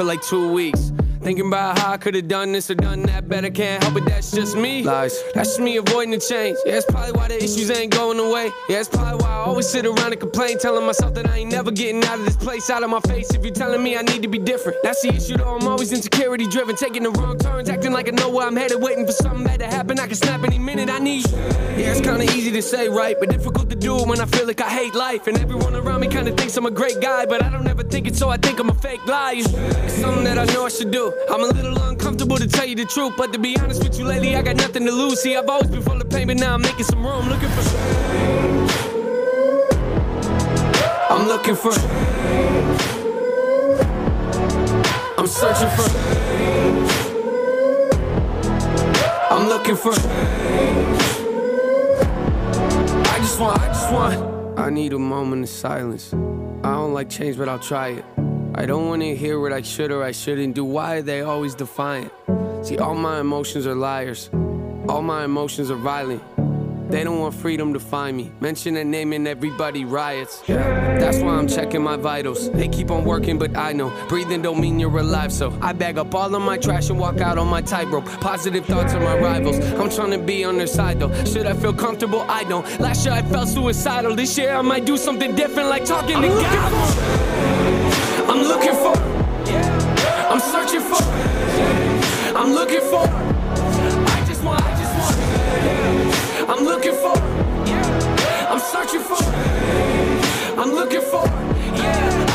for like two weeks. Thinking about how I could have done this or done that better. Can't help it, that's just me. Lies. That's just me avoiding the change. Yeah, that's probably why the issues ain't going away. Yeah, that's probably why I always sit around and complain, telling myself that I ain't never getting out of this place, out of my face. If you're telling me I need to be different, that's the issue though. I'm always insecurity driven, taking the wrong turns, acting like I know where I'm headed, waiting for something bad to happen. I can snap any minute I need. Yeah, it's kinda easy to say, right? But difficult to do when I feel like I hate life. And everyone around me kinda thinks I'm a great guy, but I don't ever think it, so I think I'm a fake liar. It's something that I know I should do. I'm a little uncomfortable to tell you the truth, but to be honest with you, lately I got nothing to lose. See, I've always been full of pain, but now I'm making some room, looking for change. I'm looking for change. I'm searching for change. I'm looking for change. I just want, I just want. I need a moment of silence. I don't like change, but I'll try it. I don't want to hear what I should or I shouldn't do. Why are they always defiant? See, all my emotions are liars. All my emotions are violent. They don't want freedom to find me. Mention a name and everybody riots. That's why I'm checking my vitals. They keep on working, but I know breathing don't mean you're alive. So I bag up all of my trash and walk out on my tightrope. Positive thoughts are my rivals. I'm trying to be on their side though. Should I feel comfortable? I don't. Last year I felt suicidal. This year I might do something different, like talking I'm to God. I'm looking for. I'm searching for. I'm looking for. I just want. I just want. I'm looking for. I'm searching for. I'm looking for. Yeah.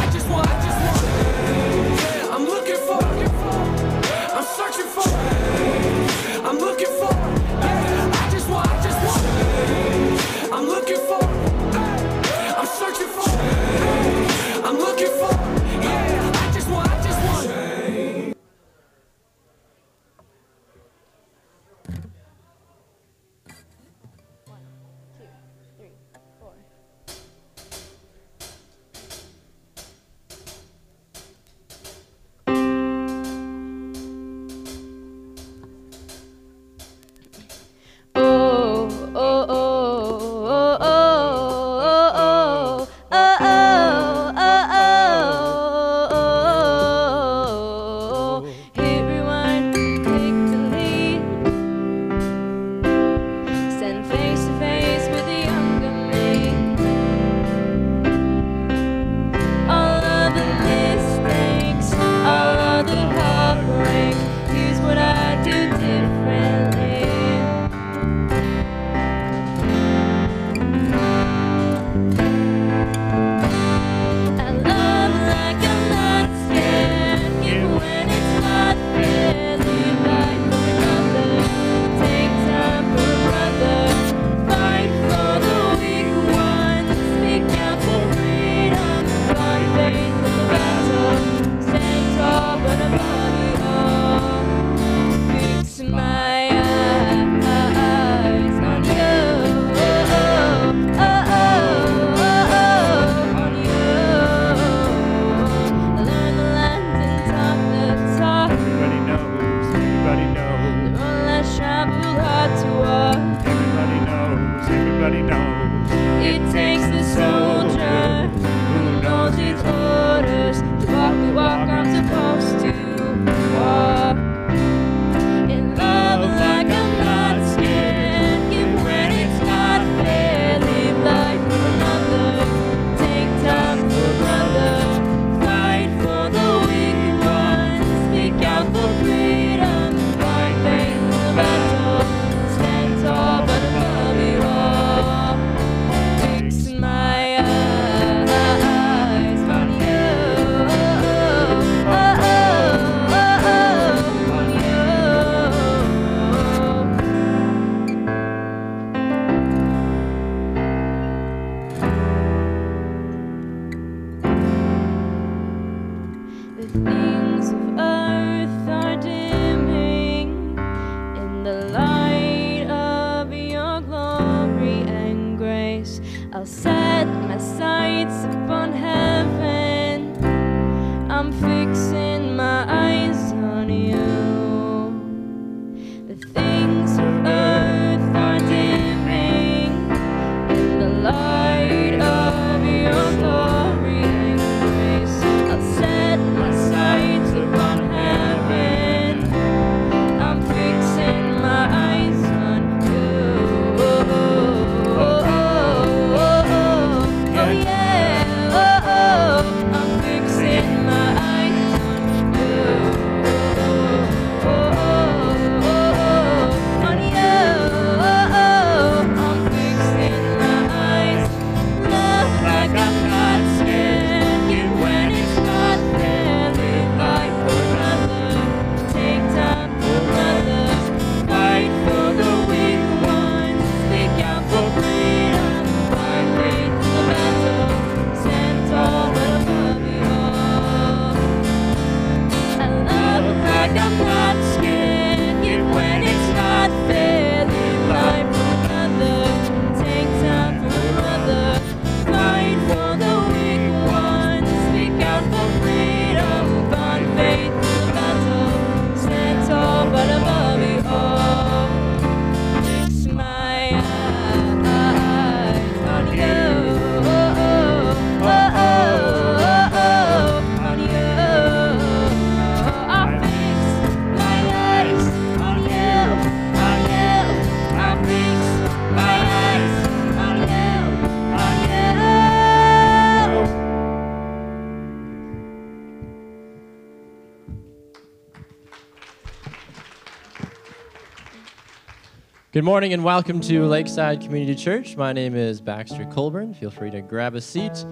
Good morning and welcome to Lakeside Community Church. My name is Baxter Colburn. Feel free to grab a seat.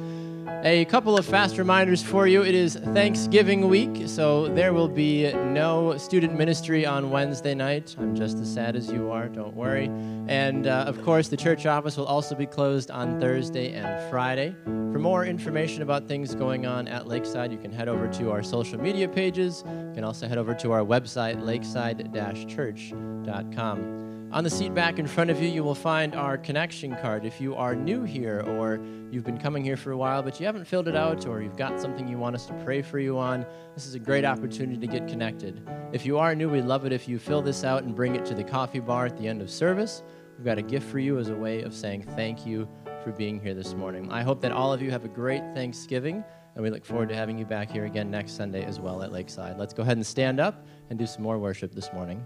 A couple of fast reminders for you. It is Thanksgiving week, so there will be no student ministry on Wednesday night. I'm just as sad as you are, don't worry. And uh, of course, the church office will also be closed on Thursday and Friday. For more information about things going on at Lakeside, you can head over to our social media pages. You can also head over to our website, lakeside church.com. On the seat back in front of you, you will find our connection card. If you are new here or you've been coming here for a while but you haven't filled it out or you've got something you want us to pray for you on, this is a great opportunity to get connected. If you are new, we'd love it if you fill this out and bring it to the coffee bar at the end of service. We've got a gift for you as a way of saying thank you for being here this morning. I hope that all of you have a great Thanksgiving, and we look forward to having you back here again next Sunday as well at Lakeside. Let's go ahead and stand up and do some more worship this morning.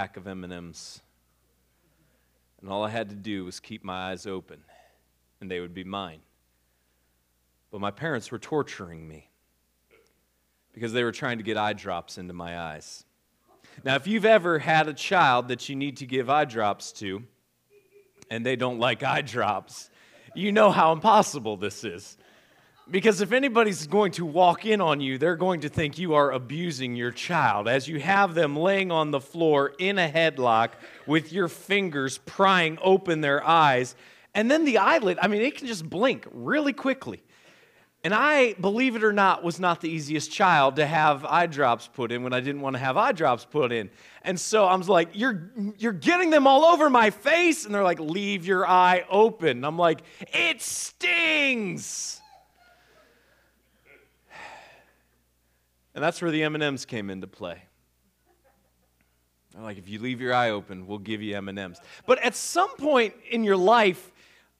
Pack of M&Ms. And all I had to do was keep my eyes open, and they would be mine. But my parents were torturing me because they were trying to get eye drops into my eyes. Now, if you've ever had a child that you need to give eye drops to, and they don't like eye drops, you know how impossible this is. Because if anybody's going to walk in on you, they're going to think you are abusing your child as you have them laying on the floor in a headlock with your fingers prying open their eyes. And then the eyelid, I mean, it can just blink really quickly. And I, believe it or not, was not the easiest child to have eye drops put in when I didn't want to have eye drops put in. And so I was like, You're, you're getting them all over my face. And they're like, Leave your eye open. And I'm like, It stings. And that's where the M&Ms came into play. Like, if you leave your eye open, we'll give you M&Ms. But at some point in your life,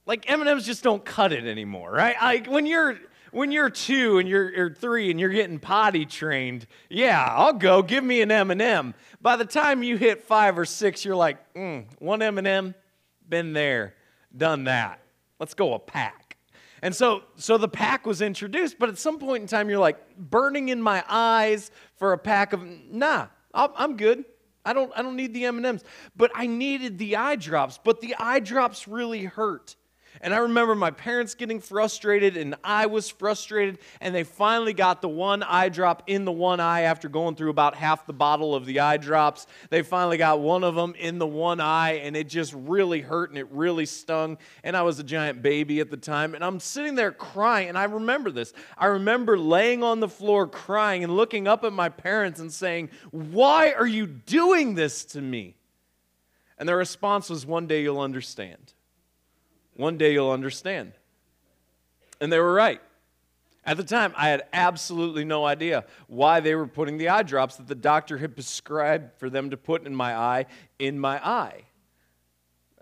like M&Ms just don't cut it anymore, right? Like when you're when you're two and you're, you're three and you're getting potty trained, yeah, I'll go. Give me an M&M. By the time you hit five or six, you're like, mm, one M&M, been there, done that. Let's go a pack. And so, so the pack was introduced, but at some point in time, you're like burning in my eyes for a pack of nah. I'm good. I don't, I don't need the M&Ms. But I needed the eye drops. But the eye drops really hurt. And I remember my parents getting frustrated, and I was frustrated, and they finally got the one eye drop in the one eye after going through about half the bottle of the eye drops. They finally got one of them in the one eye, and it just really hurt and it really stung. And I was a giant baby at the time, and I'm sitting there crying, and I remember this. I remember laying on the floor crying and looking up at my parents and saying, Why are you doing this to me? And their response was, One day you'll understand. One day you'll understand. And they were right. At the time, I had absolutely no idea why they were putting the eye drops that the doctor had prescribed for them to put in my eye in my eye.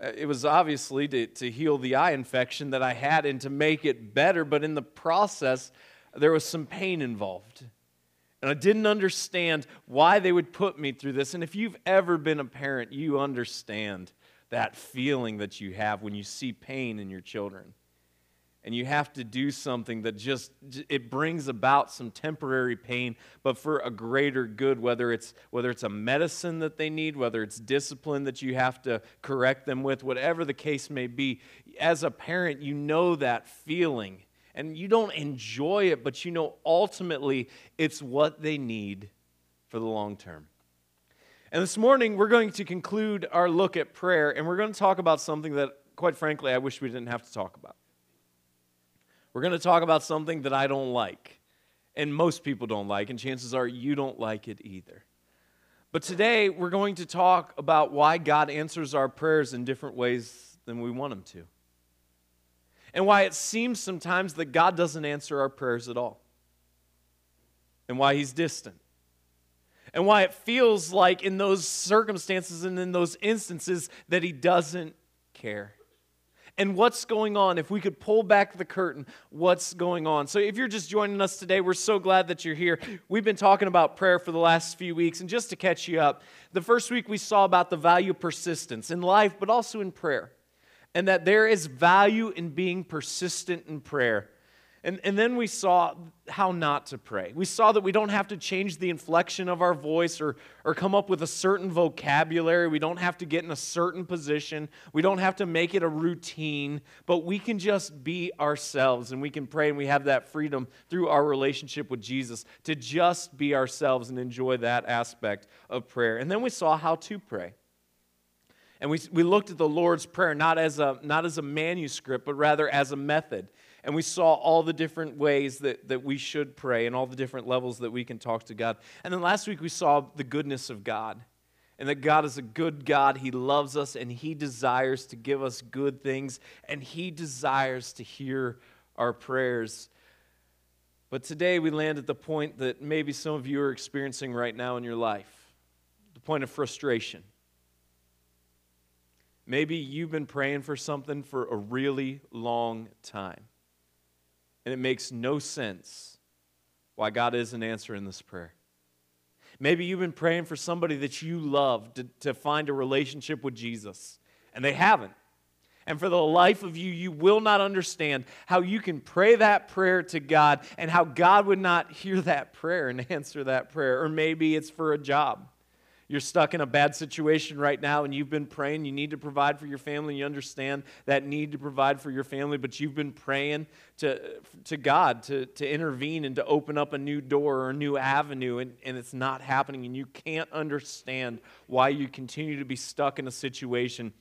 Uh, It was obviously to, to heal the eye infection that I had and to make it better, but in the process, there was some pain involved. And I didn't understand why they would put me through this. And if you've ever been a parent, you understand that feeling that you have when you see pain in your children. And you have to do something that just it brings about some temporary pain, but for a greater good, whether it's whether it's a medicine that they need, whether it's discipline that you have to correct them with, whatever the case may be. As a parent, you know that feeling. And you don't enjoy it, but you know ultimately it's what they need for the long term. And this morning, we're going to conclude our look at prayer, and we're going to talk about something that, quite frankly, I wish we didn't have to talk about. We're going to talk about something that I don't like, and most people don't like, and chances are you don't like it either. But today, we're going to talk about why God answers our prayers in different ways than we want Him to, and why it seems sometimes that God doesn't answer our prayers at all, and why He's distant and why it feels like in those circumstances and in those instances that he doesn't care. And what's going on? If we could pull back the curtain, what's going on? So, if you're just joining us today, we're so glad that you're here. We've been talking about prayer for the last few weeks. And just to catch you up, the first week we saw about the value of persistence in life, but also in prayer. And that there is value in being persistent in prayer. And, and then we saw how not to pray. We saw that we don't have to change the inflection of our voice or, or come up with a certain vocabulary. We don't have to get in a certain position. We don't have to make it a routine, but we can just be ourselves and we can pray and we have that freedom through our relationship with Jesus to just be ourselves and enjoy that aspect of prayer. And then we saw how to pray. And we, we looked at the Lord's Prayer not as, a, not as a manuscript, but rather as a method. And we saw all the different ways that, that we should pray and all the different levels that we can talk to God. And then last week we saw the goodness of God and that God is a good God. He loves us and He desires to give us good things and He desires to hear our prayers. But today we land at the point that maybe some of you are experiencing right now in your life the point of frustration. Maybe you've been praying for something for a really long time and it makes no sense why God isn't answering this prayer. Maybe you've been praying for somebody that you love to, to find a relationship with Jesus, and they haven't. And for the life of you, you will not understand how you can pray that prayer to God and how God would not hear that prayer and answer that prayer. Or maybe it's for a job you're stuck in a bad situation right now and you've been praying you need to provide for your family you understand that need to provide for your family but you've been praying to, to god to, to intervene and to open up a new door or a new avenue and, and it's not happening and you can't understand why you continue to be stuck in a situation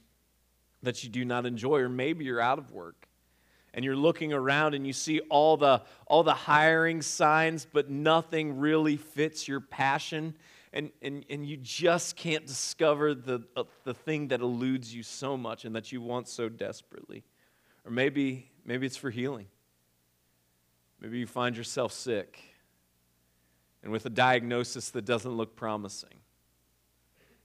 that you do not enjoy or maybe you're out of work and you're looking around and you see all the all the hiring signs but nothing really fits your passion and, and, and you just can't discover the, uh, the thing that eludes you so much and that you want so desperately. Or maybe, maybe it's for healing. Maybe you find yourself sick. and with a diagnosis that doesn't look promising.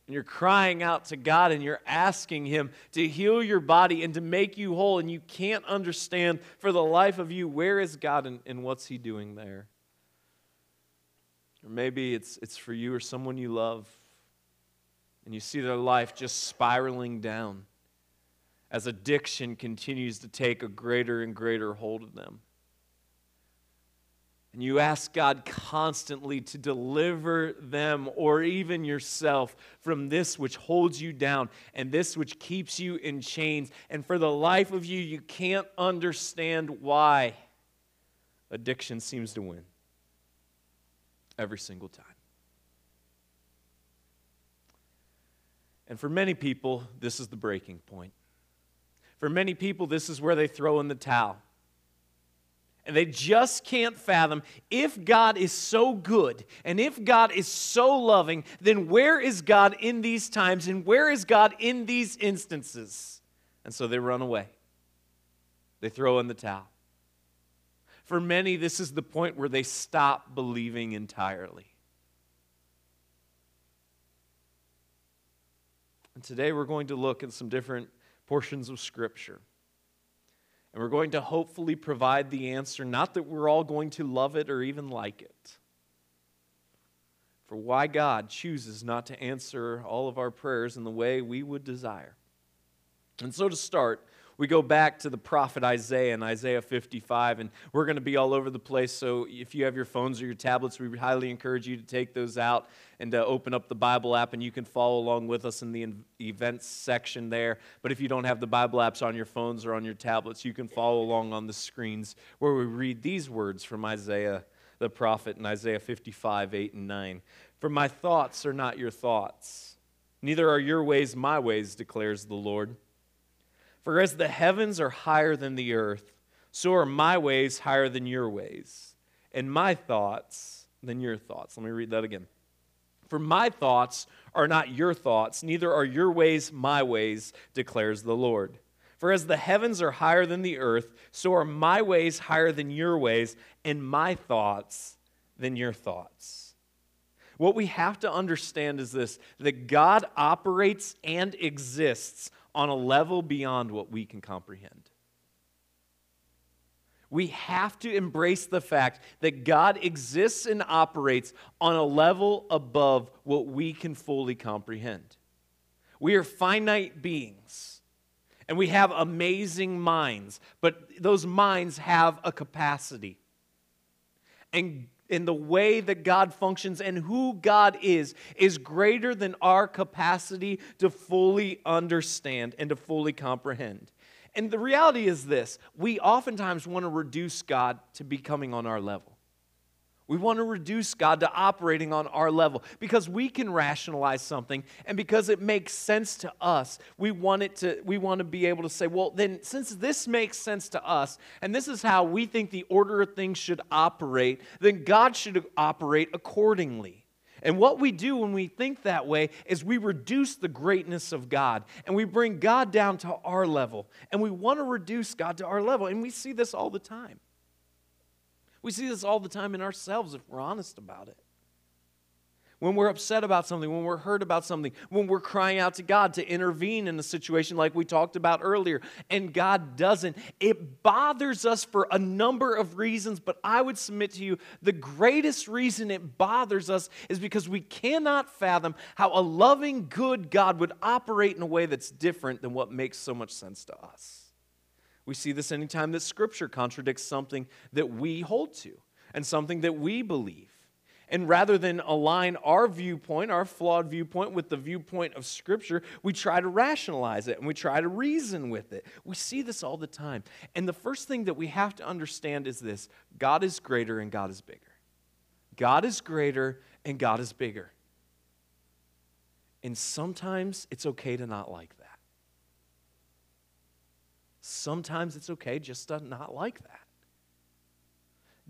And you're crying out to God and you're asking Him to heal your body and to make you whole, and you can't understand for the life of you where is God and, and what's He doing there. Or maybe it's, it's for you or someone you love, and you see their life just spiraling down as addiction continues to take a greater and greater hold of them. And you ask God constantly to deliver them or even yourself from this which holds you down and this which keeps you in chains. And for the life of you, you can't understand why addiction seems to win every single time. And for many people, this is the breaking point. For many people, this is where they throw in the towel. And they just can't fathom if God is so good and if God is so loving, then where is God in these times and where is God in these instances? And so they run away. They throw in the towel. For many, this is the point where they stop believing entirely. And today we're going to look at some different portions of Scripture. And we're going to hopefully provide the answer, not that we're all going to love it or even like it, for why God chooses not to answer all of our prayers in the way we would desire. And so to start, we go back to the prophet Isaiah in Isaiah 55, and we're going to be all over the place. So if you have your phones or your tablets, we highly encourage you to take those out and to open up the Bible app, and you can follow along with us in the events section there. But if you don't have the Bible apps on your phones or on your tablets, you can follow along on the screens where we read these words from Isaiah the prophet in Isaiah 55, 8 and 9. For my thoughts are not your thoughts, neither are your ways my ways, declares the Lord. For as the heavens are higher than the earth, so are my ways higher than your ways, and my thoughts than your thoughts. Let me read that again. For my thoughts are not your thoughts, neither are your ways my ways, declares the Lord. For as the heavens are higher than the earth, so are my ways higher than your ways, and my thoughts than your thoughts. What we have to understand is this that God operates and exists on a level beyond what we can comprehend. We have to embrace the fact that God exists and operates on a level above what we can fully comprehend. We are finite beings and we have amazing minds, but those minds have a capacity. And in the way that God functions and who God is is greater than our capacity to fully understand and to fully comprehend. And the reality is this we oftentimes want to reduce God to becoming on our level. We want to reduce God to operating on our level because we can rationalize something and because it makes sense to us. We want it to we want to be able to say, well, then since this makes sense to us and this is how we think the order of things should operate, then God should operate accordingly. And what we do when we think that way is we reduce the greatness of God and we bring God down to our level. And we want to reduce God to our level. And we see this all the time. We see this all the time in ourselves if we're honest about it. When we're upset about something, when we're hurt about something, when we're crying out to God to intervene in a situation like we talked about earlier, and God doesn't, it bothers us for a number of reasons. But I would submit to you the greatest reason it bothers us is because we cannot fathom how a loving, good God would operate in a way that's different than what makes so much sense to us. We see this anytime that Scripture contradicts something that we hold to and something that we believe. And rather than align our viewpoint, our flawed viewpoint, with the viewpoint of Scripture, we try to rationalize it and we try to reason with it. We see this all the time. And the first thing that we have to understand is this God is greater and God is bigger. God is greater and God is bigger. And sometimes it's okay to not like that. Sometimes it's okay just to not like that.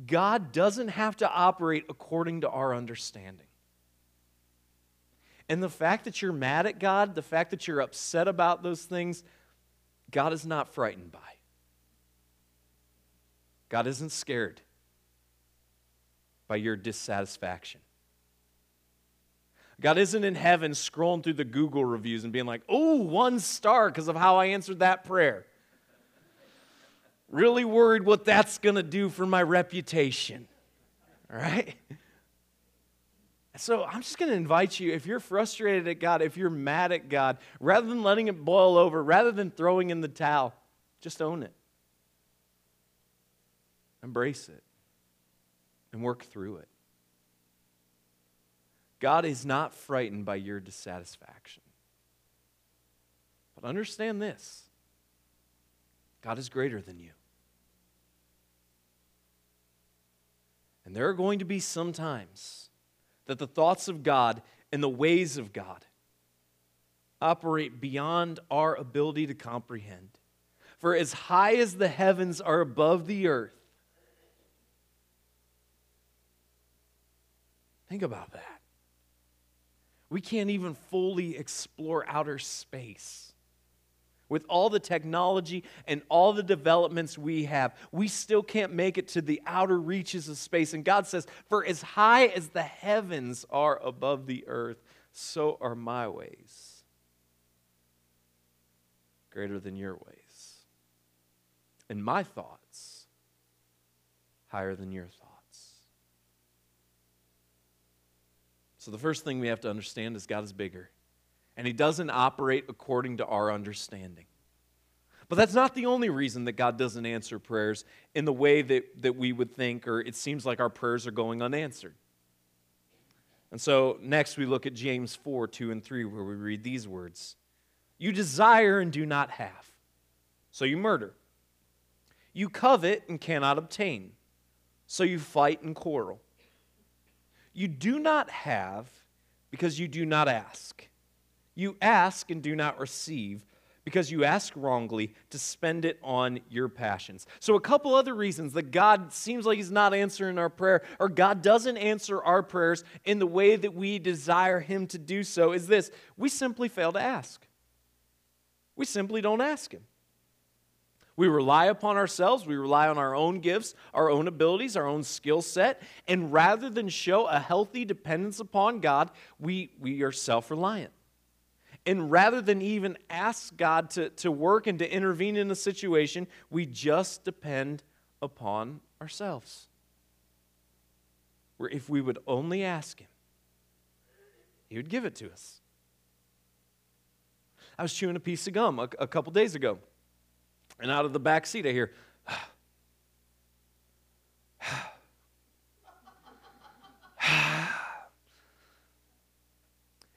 God doesn't have to operate according to our understanding. And the fact that you're mad at God, the fact that you're upset about those things, God is not frightened by. God isn't scared by your dissatisfaction. God isn't in heaven scrolling through the Google reviews and being like, oh, one star because of how I answered that prayer. Really worried what that's going to do for my reputation. All right? So I'm just going to invite you if you're frustrated at God, if you're mad at God, rather than letting it boil over, rather than throwing in the towel, just own it. Embrace it and work through it. God is not frightened by your dissatisfaction. But understand this God is greater than you. And there are going to be some times that the thoughts of God and the ways of God operate beyond our ability to comprehend. For as high as the heavens are above the earth, think about that. We can't even fully explore outer space. With all the technology and all the developments we have, we still can't make it to the outer reaches of space. And God says, For as high as the heavens are above the earth, so are my ways greater than your ways, and my thoughts higher than your thoughts. So, the first thing we have to understand is God is bigger and He doesn't operate according to our understanding. But that's not the only reason that God doesn't answer prayers in the way that, that we would think, or it seems like our prayers are going unanswered. And so next we look at James 4 2 and 3, where we read these words You desire and do not have, so you murder. You covet and cannot obtain, so you fight and quarrel. You do not have because you do not ask. You ask and do not receive because you ask wrongly to spend it on your passions. So, a couple other reasons that God seems like He's not answering our prayer, or God doesn't answer our prayers in the way that we desire Him to do so, is this we simply fail to ask. We simply don't ask Him. We rely upon ourselves, we rely on our own gifts, our own abilities, our own skill set, and rather than show a healthy dependence upon God, we, we are self reliant. And rather than even ask God to, to work and to intervene in a situation, we just depend upon ourselves. Where if we would only ask Him, He would give it to us. I was chewing a piece of gum a, a couple days ago, and out of the back seat, I hear,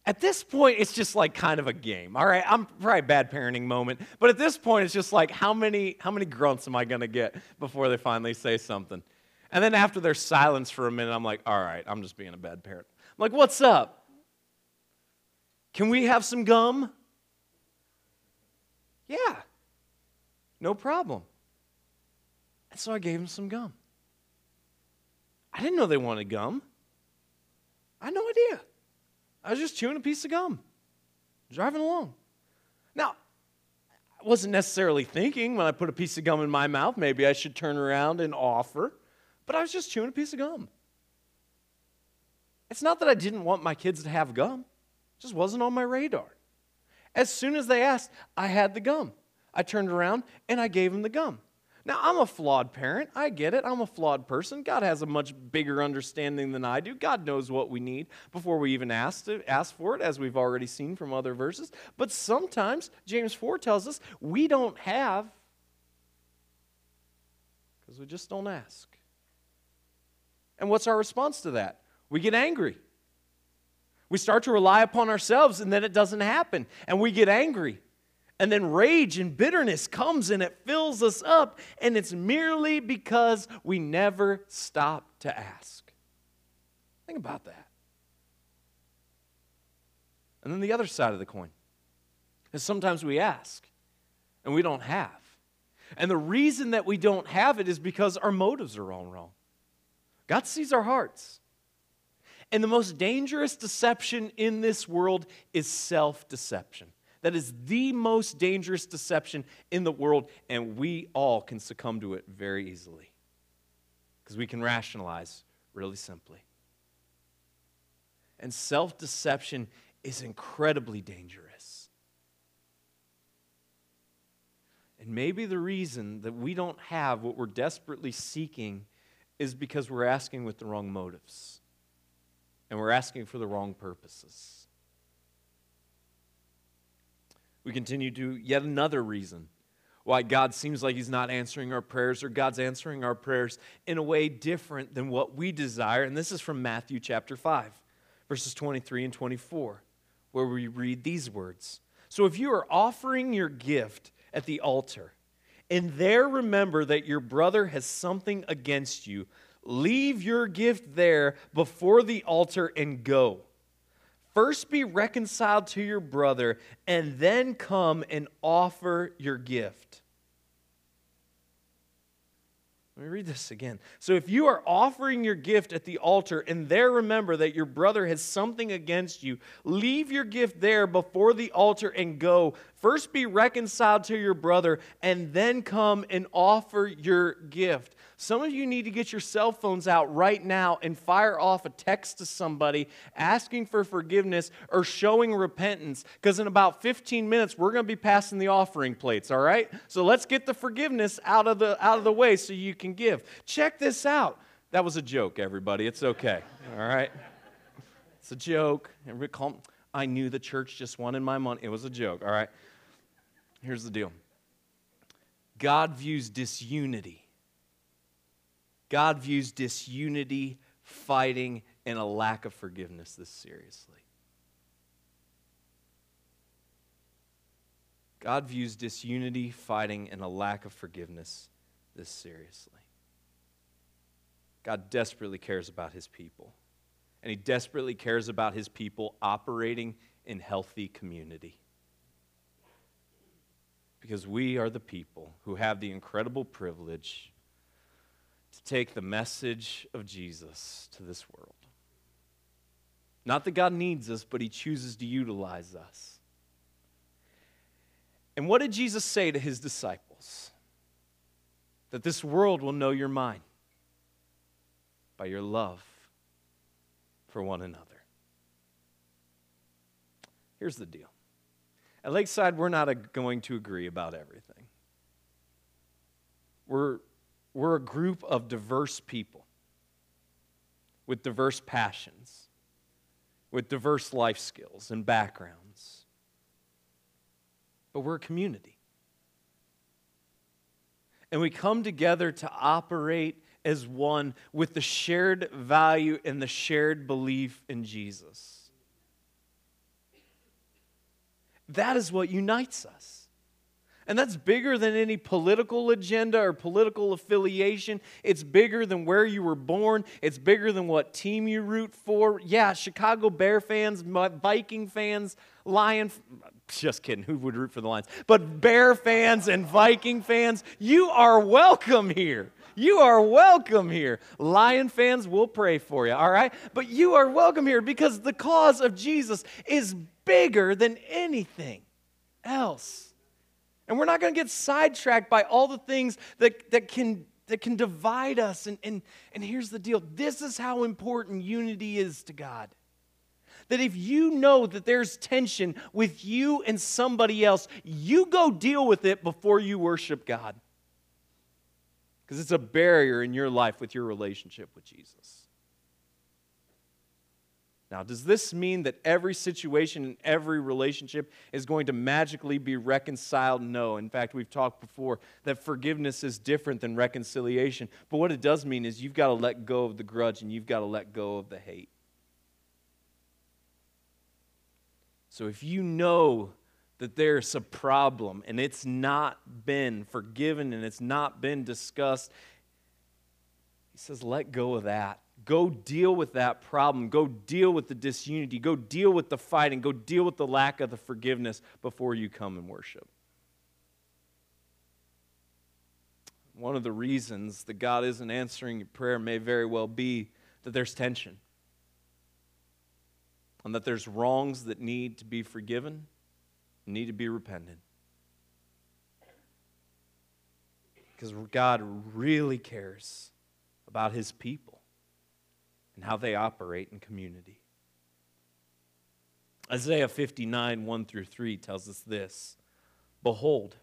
At this point, it's just like kind of a game. All right, I'm probably a bad parenting moment, but at this point, it's just like how many how many grunts am I to get before they finally say something? And then after their silence for a minute, I'm like, all right, I'm just being a bad parent. I'm like, what's up? Can we have some gum? Yeah, no problem. And so I gave him some gum. I didn't know they wanted gum. I had no idea. I was just chewing a piece of gum, driving along. Now, I wasn't necessarily thinking when I put a piece of gum in my mouth, maybe I should turn around and offer, but I was just chewing a piece of gum. It's not that I didn't want my kids to have gum, it just wasn't on my radar. As soon as they asked, I had the gum. I turned around and I gave them the gum. Now, I'm a flawed parent. I get it. I'm a flawed person. God has a much bigger understanding than I do. God knows what we need before we even ask, to, ask for it, as we've already seen from other verses. But sometimes, James 4 tells us, we don't have because we just don't ask. And what's our response to that? We get angry. We start to rely upon ourselves, and then it doesn't happen. And we get angry. And then rage and bitterness comes and it fills us up, and it's merely because we never stop to ask. Think about that. And then the other side of the coin is sometimes we ask and we don't have. And the reason that we don't have it is because our motives are all wrong. God sees our hearts. And the most dangerous deception in this world is self deception. That is the most dangerous deception in the world, and we all can succumb to it very easily. Because we can rationalize, really simply. And self deception is incredibly dangerous. And maybe the reason that we don't have what we're desperately seeking is because we're asking with the wrong motives and we're asking for the wrong purposes. We continue to yet another reason why God seems like He's not answering our prayers or God's answering our prayers in a way different than what we desire. And this is from Matthew chapter 5, verses 23 and 24, where we read these words. So if you are offering your gift at the altar, and there remember that your brother has something against you, leave your gift there before the altar and go. First be reconciled to your brother, and then come and offer your gift. Let me read this again. So, if you are offering your gift at the altar and there remember that your brother has something against you, leave your gift there before the altar and go. First be reconciled to your brother and then come and offer your gift. Some of you need to get your cell phones out right now and fire off a text to somebody asking for forgiveness or showing repentance because in about 15 minutes we're going to be passing the offering plates, all right? So let's get the forgiveness out of the out of the way so you can give. Check this out. That was a joke, everybody. It's okay. All right? It's a joke. Everybody calm. I knew the church just wanted my money. It was a joke, all right? Here's the deal. God views disunity God views disunity, fighting, and a lack of forgiveness this seriously. God views disunity, fighting, and a lack of forgiveness this seriously. God desperately cares about his people, and he desperately cares about his people operating in healthy community. Because we are the people who have the incredible privilege to take the message of Jesus to this world. Not that God needs us, but He chooses to utilize us. And what did Jesus say to His disciples? That this world will know your mind by your love for one another. Here's the deal at Lakeside, we're not going to agree about everything. We're we're a group of diverse people with diverse passions, with diverse life skills and backgrounds. But we're a community. And we come together to operate as one with the shared value and the shared belief in Jesus. That is what unites us. And that's bigger than any political agenda or political affiliation. It's bigger than where you were born. It's bigger than what team you root for. Yeah, Chicago Bear fans, Viking fans, Lion. Just kidding. Who would root for the Lions? But Bear fans and Viking fans, you are welcome here. You are welcome here. Lion fans, we'll pray for you, all right? But you are welcome here because the cause of Jesus is bigger than anything else. And we're not going to get sidetracked by all the things that, that, can, that can divide us. And, and, and here's the deal this is how important unity is to God. That if you know that there's tension with you and somebody else, you go deal with it before you worship God. Because it's a barrier in your life with your relationship with Jesus. Now, does this mean that every situation and every relationship is going to magically be reconciled? No. In fact, we've talked before that forgiveness is different than reconciliation. But what it does mean is you've got to let go of the grudge and you've got to let go of the hate. So if you know that there's a problem and it's not been forgiven and it's not been discussed, he says, let go of that Go deal with that problem. Go deal with the disunity. Go deal with the fighting. Go deal with the lack of the forgiveness before you come and worship. One of the reasons that God isn't answering your prayer may very well be that there's tension and that there's wrongs that need to be forgiven, need to be repented. Because God really cares about his people. and how they operate in community. Isaiah 59, 1 through 3 tells us this Behold,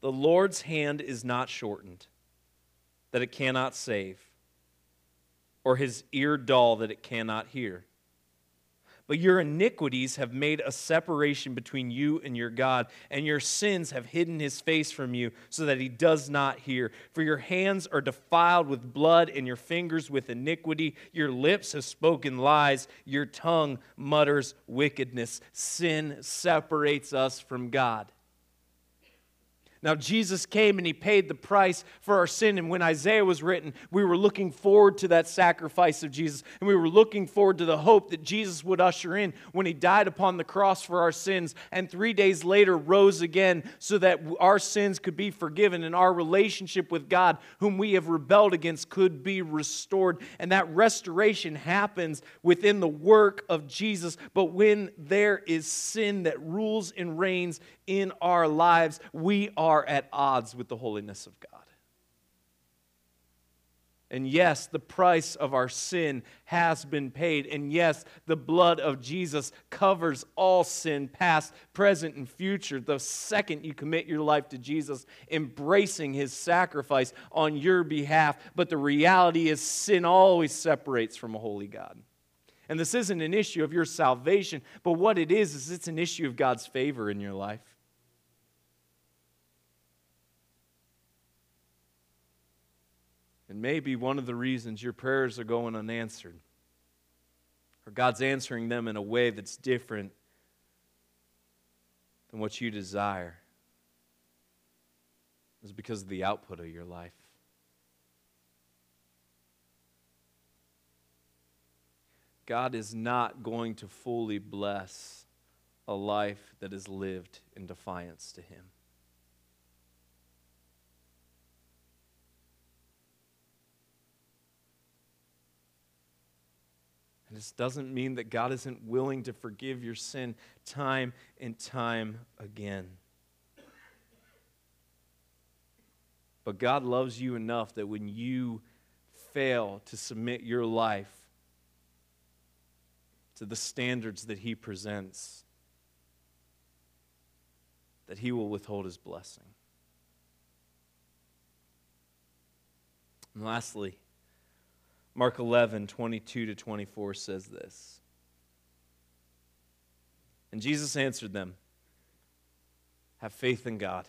the Lord's hand is not shortened, that it cannot save, or his ear dull, that it cannot hear. But your iniquities have made a separation between you and your God, and your sins have hidden his face from you, so that he does not hear. For your hands are defiled with blood, and your fingers with iniquity. Your lips have spoken lies, your tongue mutters wickedness. Sin separates us from God. Now, Jesus came and he paid the price for our sin. And when Isaiah was written, we were looking forward to that sacrifice of Jesus. And we were looking forward to the hope that Jesus would usher in when he died upon the cross for our sins and three days later rose again so that our sins could be forgiven and our relationship with God, whom we have rebelled against, could be restored. And that restoration happens within the work of Jesus. But when there is sin that rules and reigns in our lives, we are at odds with the holiness of God. And yes, the price of our sin has been paid. And yes, the blood of Jesus covers all sin, past, present, and future. The second you commit your life to Jesus, embracing his sacrifice on your behalf. But the reality is, sin always separates from a holy God. And this isn't an issue of your salvation, but what it is, is it's an issue of God's favor in your life. And maybe one of the reasons your prayers are going unanswered, or God's answering them in a way that's different than what you desire, is because of the output of your life. God is not going to fully bless a life that is lived in defiance to Him. This doesn't mean that God isn't willing to forgive your sin time and time again. But God loves you enough that when you fail to submit your life to the standards that He presents, that He will withhold His blessing. And lastly, Mark 11, 22 to 24 says this. And Jesus answered them Have faith in God.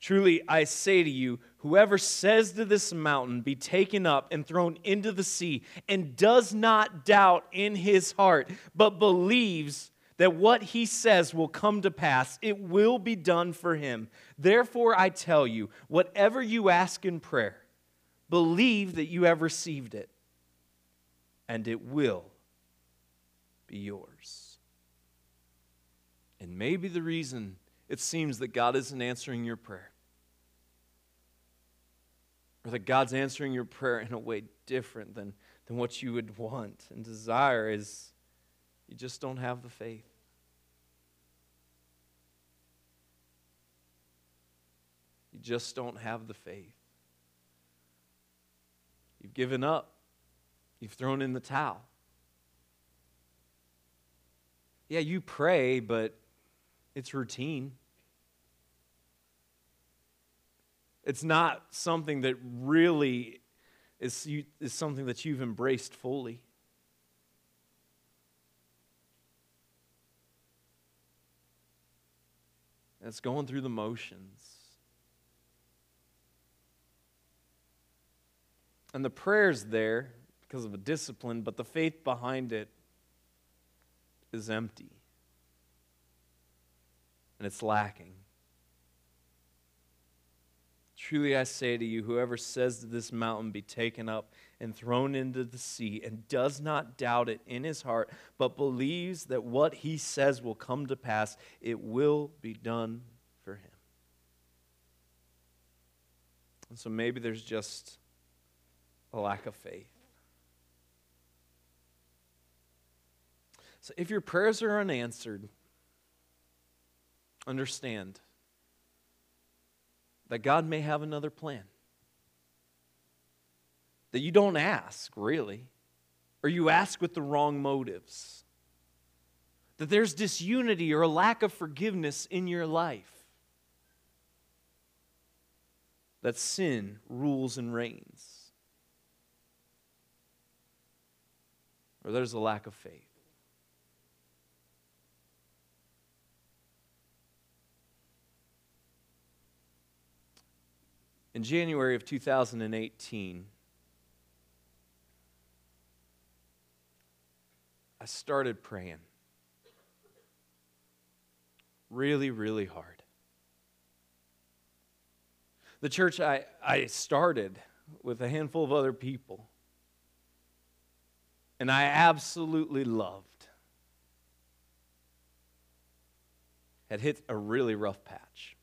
Truly, I say to you, whoever says to this mountain, Be taken up and thrown into the sea, and does not doubt in his heart, but believes that what he says will come to pass, it will be done for him. Therefore, I tell you, whatever you ask in prayer, believe that you have received it, and it will be yours. And maybe the reason it seems that God isn't answering your prayer, or that God's answering your prayer in a way different than, than what you would want and desire, is you just don't have the faith. You just don't have the faith. You've given up. You've thrown in the towel. Yeah, you pray, but it's routine. It's not something that really is, is something that you've embraced fully. It's going through the motions. And the prayer's there because of a discipline, but the faith behind it is empty. And it's lacking. Truly I say to you, whoever says to this mountain, be taken up and thrown into the sea, and does not doubt it in his heart, but believes that what he says will come to pass, it will be done for him. And so maybe there's just lack of faith. So if your prayers are unanswered, understand that God may have another plan. that you don't ask, really, or you ask with the wrong motives. That there's disunity or a lack of forgiveness in your life. That sin rules and reigns. Or there's a lack of faith. In January of 2018, I started praying really, really hard. The church I, I started with a handful of other people, and I absolutely loved, had hit a really rough patch.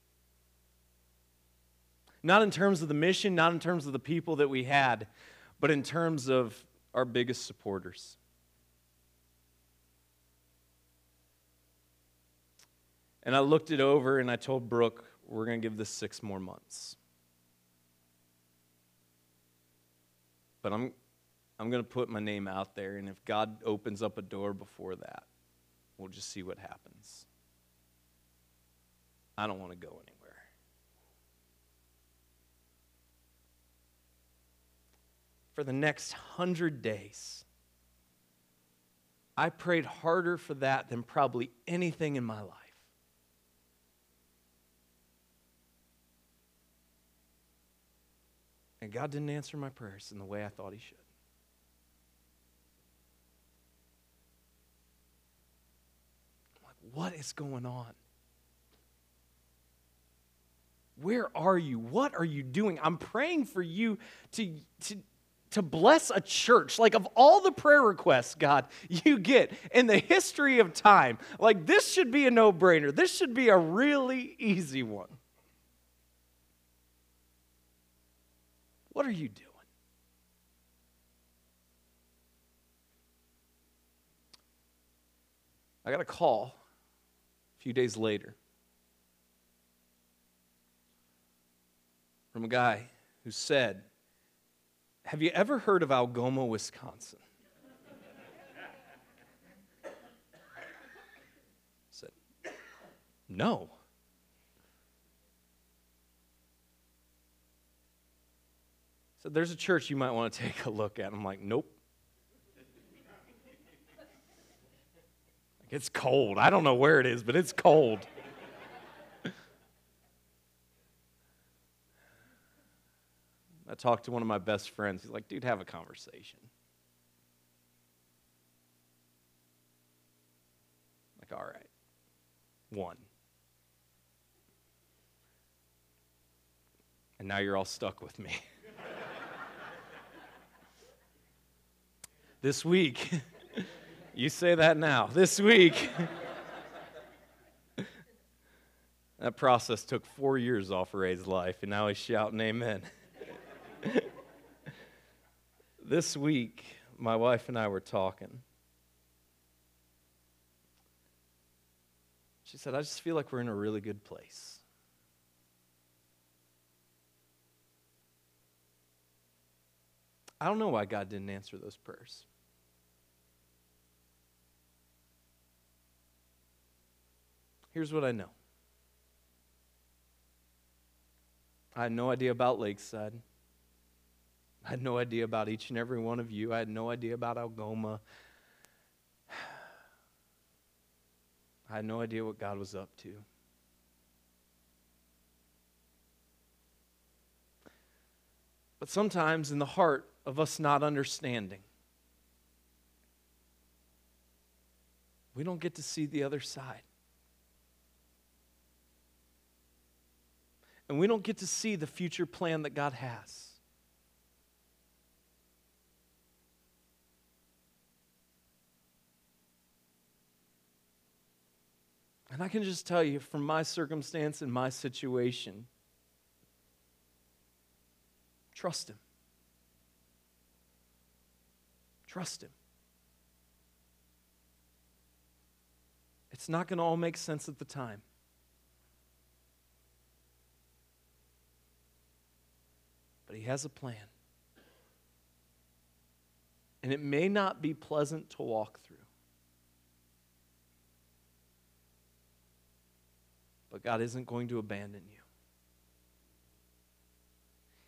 Not in terms of the mission, not in terms of the people that we had, but in terms of our biggest supporters. And I looked it over and I told Brooke, we're going to give this six more months. But I'm, I'm going to put my name out there, and if God opens up a door before that, we'll just see what happens. I don't want to go anywhere. For the next hundred days, I prayed harder for that than probably anything in my life. And God didn't answer my prayers in the way I thought He should. I'm like, what is going on? Where are you? What are you doing? I'm praying for you to, to, to bless a church. Like, of all the prayer requests, God, you get in the history of time, like, this should be a no brainer. This should be a really easy one. What are you doing? I got a call few days later from a guy who said, Have you ever heard of Algoma, Wisconsin? I said, No. So there's a church you might want to take a look at. I'm like, nope. It's cold. I don't know where it is, but it's cold. I talked to one of my best friends. He's like, dude, have a conversation. Like, all right. One. And now you're all stuck with me. this week, you say that now. This week, that process took four years off Ray's life, and now he's shouting amen. this week, my wife and I were talking. She said, I just feel like we're in a really good place. I don't know why God didn't answer those prayers. Here's what I know I had no idea about Lakeside. I had no idea about each and every one of you. I had no idea about Algoma. I had no idea what God was up to. But sometimes, in the heart of us not understanding, we don't get to see the other side. And we don't get to see the future plan that God has. And I can just tell you from my circumstance and my situation, trust Him. Trust Him. It's not going to all make sense at the time. He has a plan. And it may not be pleasant to walk through. But God isn't going to abandon you.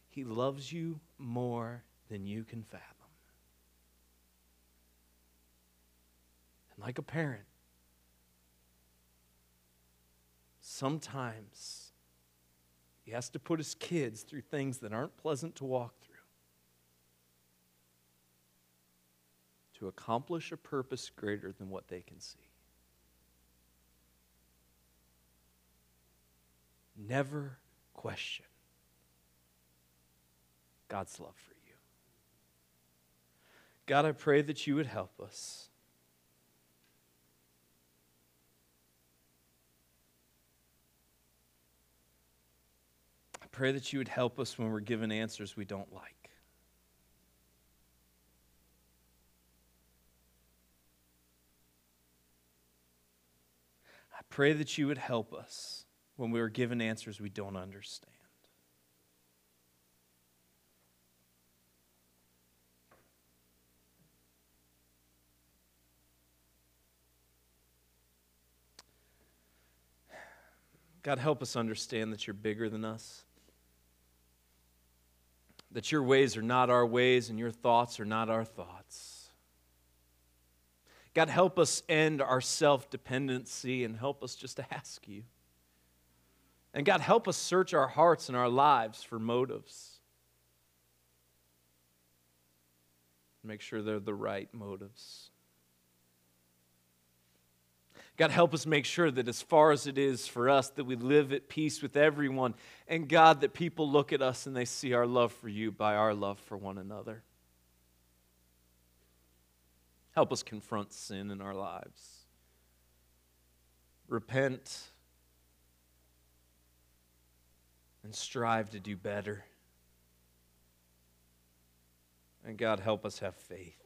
He loves you more than you can fathom. And like a parent, sometimes he has to put his kids through things that aren't pleasant to walk through to accomplish a purpose greater than what they can see. Never question God's love for you. God, I pray that you would help us. I pray that you would help us when we're given answers we don't like. I pray that you would help us when we are given answers we don't understand. God, help us understand that you're bigger than us. That your ways are not our ways and your thoughts are not our thoughts. God, help us end our self dependency and help us just to ask you. And God, help us search our hearts and our lives for motives. Make sure they're the right motives. God, help us make sure that as far as it is for us, that we live at peace with everyone. And God, that people look at us and they see our love for you by our love for one another. Help us confront sin in our lives. Repent and strive to do better. And God, help us have faith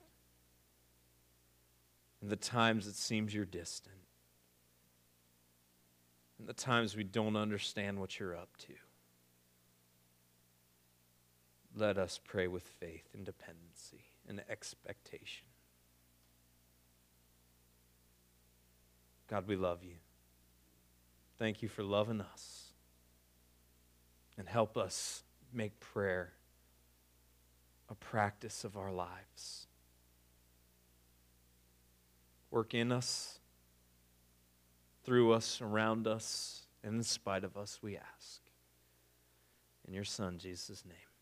in the times it seems you're distant and the times we don't understand what you're up to. Let us pray with faith and dependency and expectation. God, we love you. Thank you for loving us. And help us make prayer a practice of our lives. Work in us through us, around us, and in spite of us, we ask. In your Son, Jesus' name.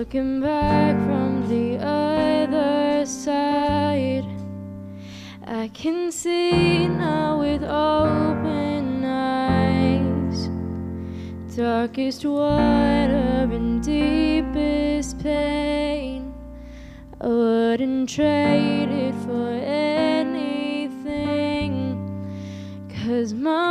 Looking back from the other side. I can see now with open eyes. Darkest water and deepest pain. I wouldn't trade it for anything. Cause my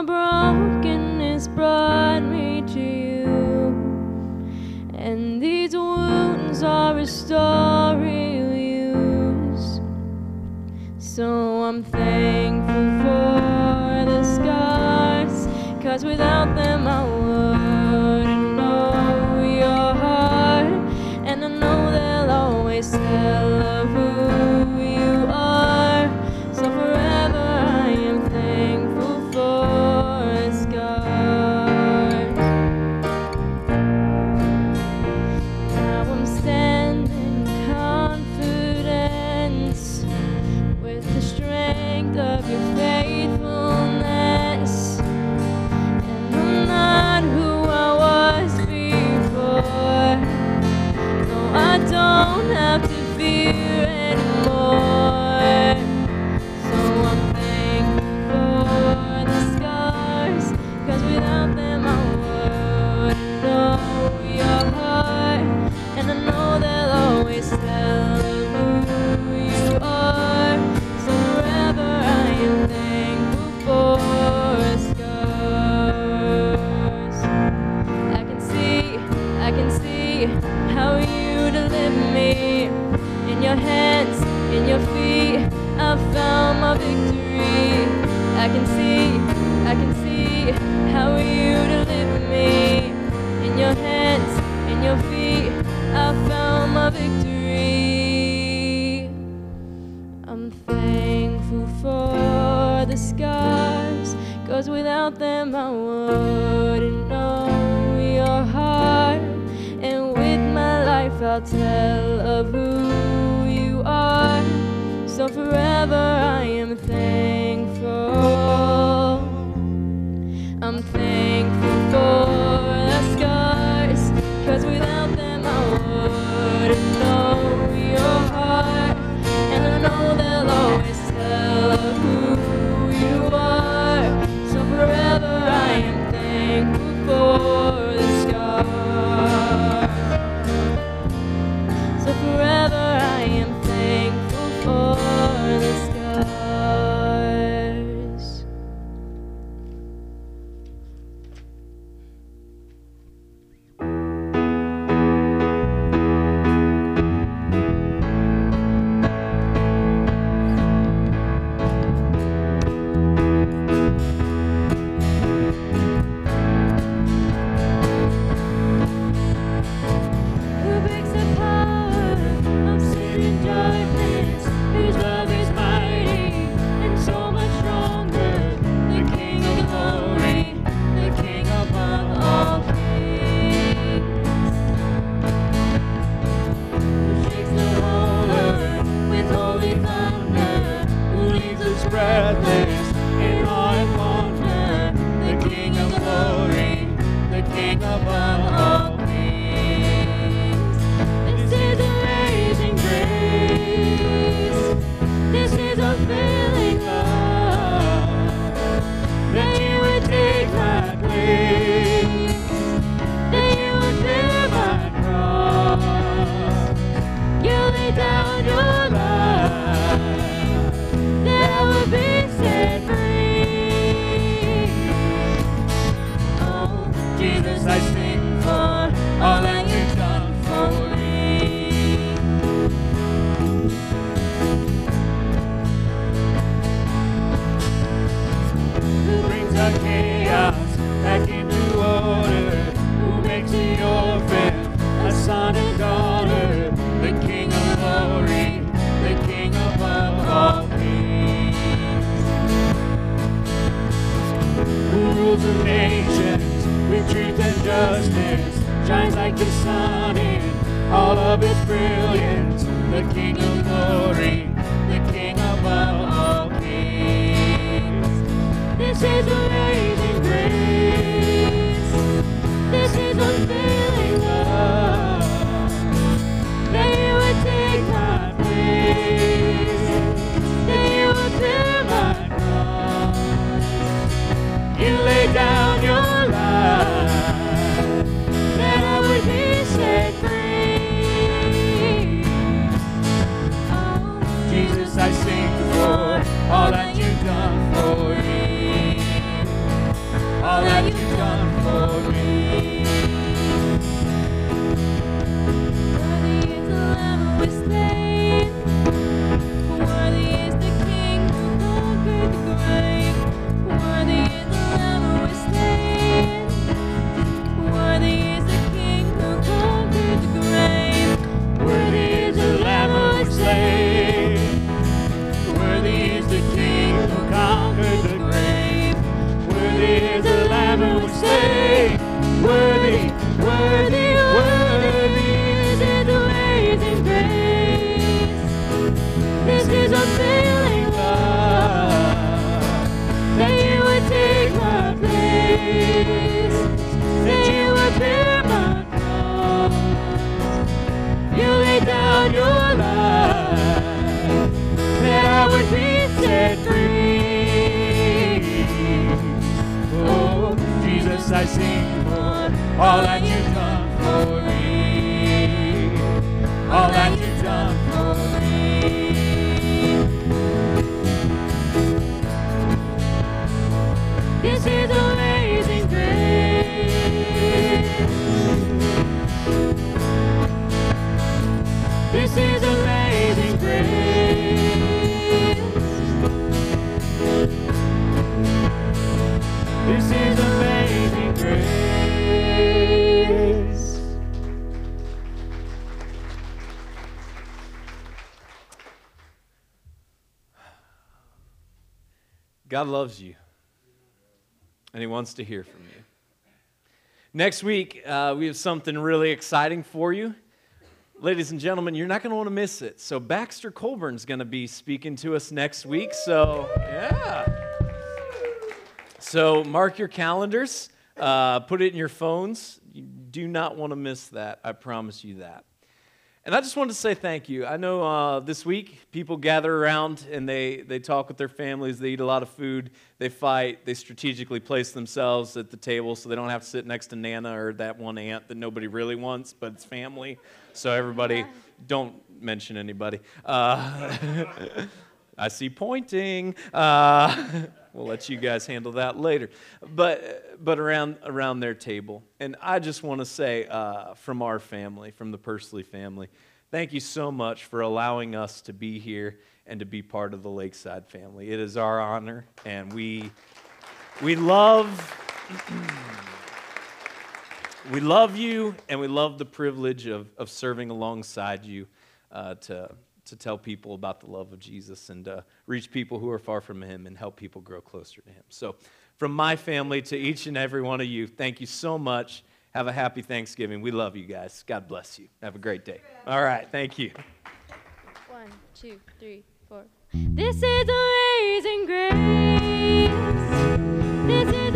without God loves you, and He wants to hear from you. Next week, uh, we have something really exciting for you. Ladies and gentlemen, you're not going to want to miss it. So, Baxter Colburn's going to be speaking to us next week. So, yeah. So, mark your calendars, uh, put it in your phones. You do not want to miss that. I promise you that. And I just wanted to say thank you. I know uh, this week people gather around and they, they talk with their families, they eat a lot of food, they fight, they strategically place themselves at the table so they don't have to sit next to Nana or that one aunt that nobody really wants, but it's family. So everybody, don't mention anybody. Uh, I see pointing. Uh, we'll let you guys handle that later. But, but around, around their table. And I just want to say uh, from our family, from the Pursley family, thank you so much for allowing us to be here and to be part of the Lakeside family. It is our honor, and we, we love. we love you, and we love the privilege of, of serving alongside you uh, to, to tell people about the love of Jesus and uh, reach people who are far from Him and help people grow closer to Him. So, from my family to each and every one of you, thank you so much. Have a happy Thanksgiving. We love you guys. God bless you. Have a great day. All right. Thank you. One, two, three, four. This is amazing grace. This is